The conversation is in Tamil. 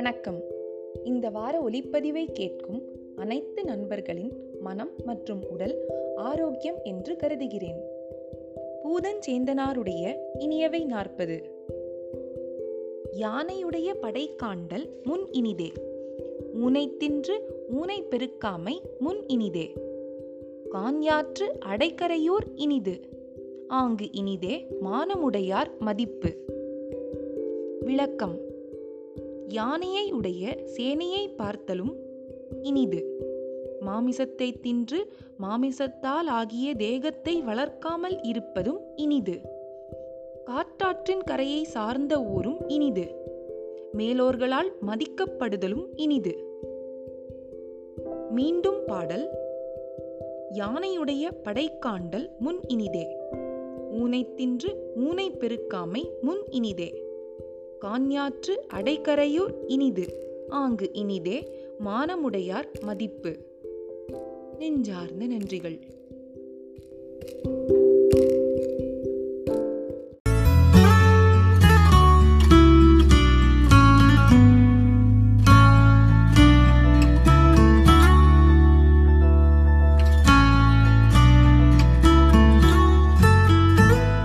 வணக்கம். இந்த வார ஒளிப்பதிவை கேட்கும் அனைத்து நண்பர்களின் மனம் மற்றும் உடல் ஆரோக்கியம் என்று கருதுகிறேன். பூதன் சேந்தனாருடைய இனியவை நாற்பது. யானையுடைய படைக்காண்டல் முன் இனிதே. ஊனை தின்று ஊனை பெருக்காமை முன் இனிதே. கான்யாற்று அடைக்கரையோர் இனிது. ஆங்கு இனிதே மானமுடையார் மதிப்பு. விளக்கம். யானையை உடைய சேனையை பார்த்தலும் இனிது. மாமிசத்தை தின்று மாமிசத்தால் ஆகிய தேகத்தை வளர்க்காமல் இருப்பதும் இனிது. காட்டாற்றின் கரையை சார்ந்த ஊரும் இனிது. மேலோர்களால் மதிக்கப்படுதலும் இனிது. மீண்டும் பாடல். யானையுடைய படைக்காண்டல் முன் இனிதே. ஊனை தின்று ஊனை பெருக்காமை முன் இனிதே. கான்யாற்று அடைக்கரையூர் இனிது. ஆங்கு இனிதே மானமுடையார் மதிப்பு. நெஞ்சார்ந்த நன்றிகள்.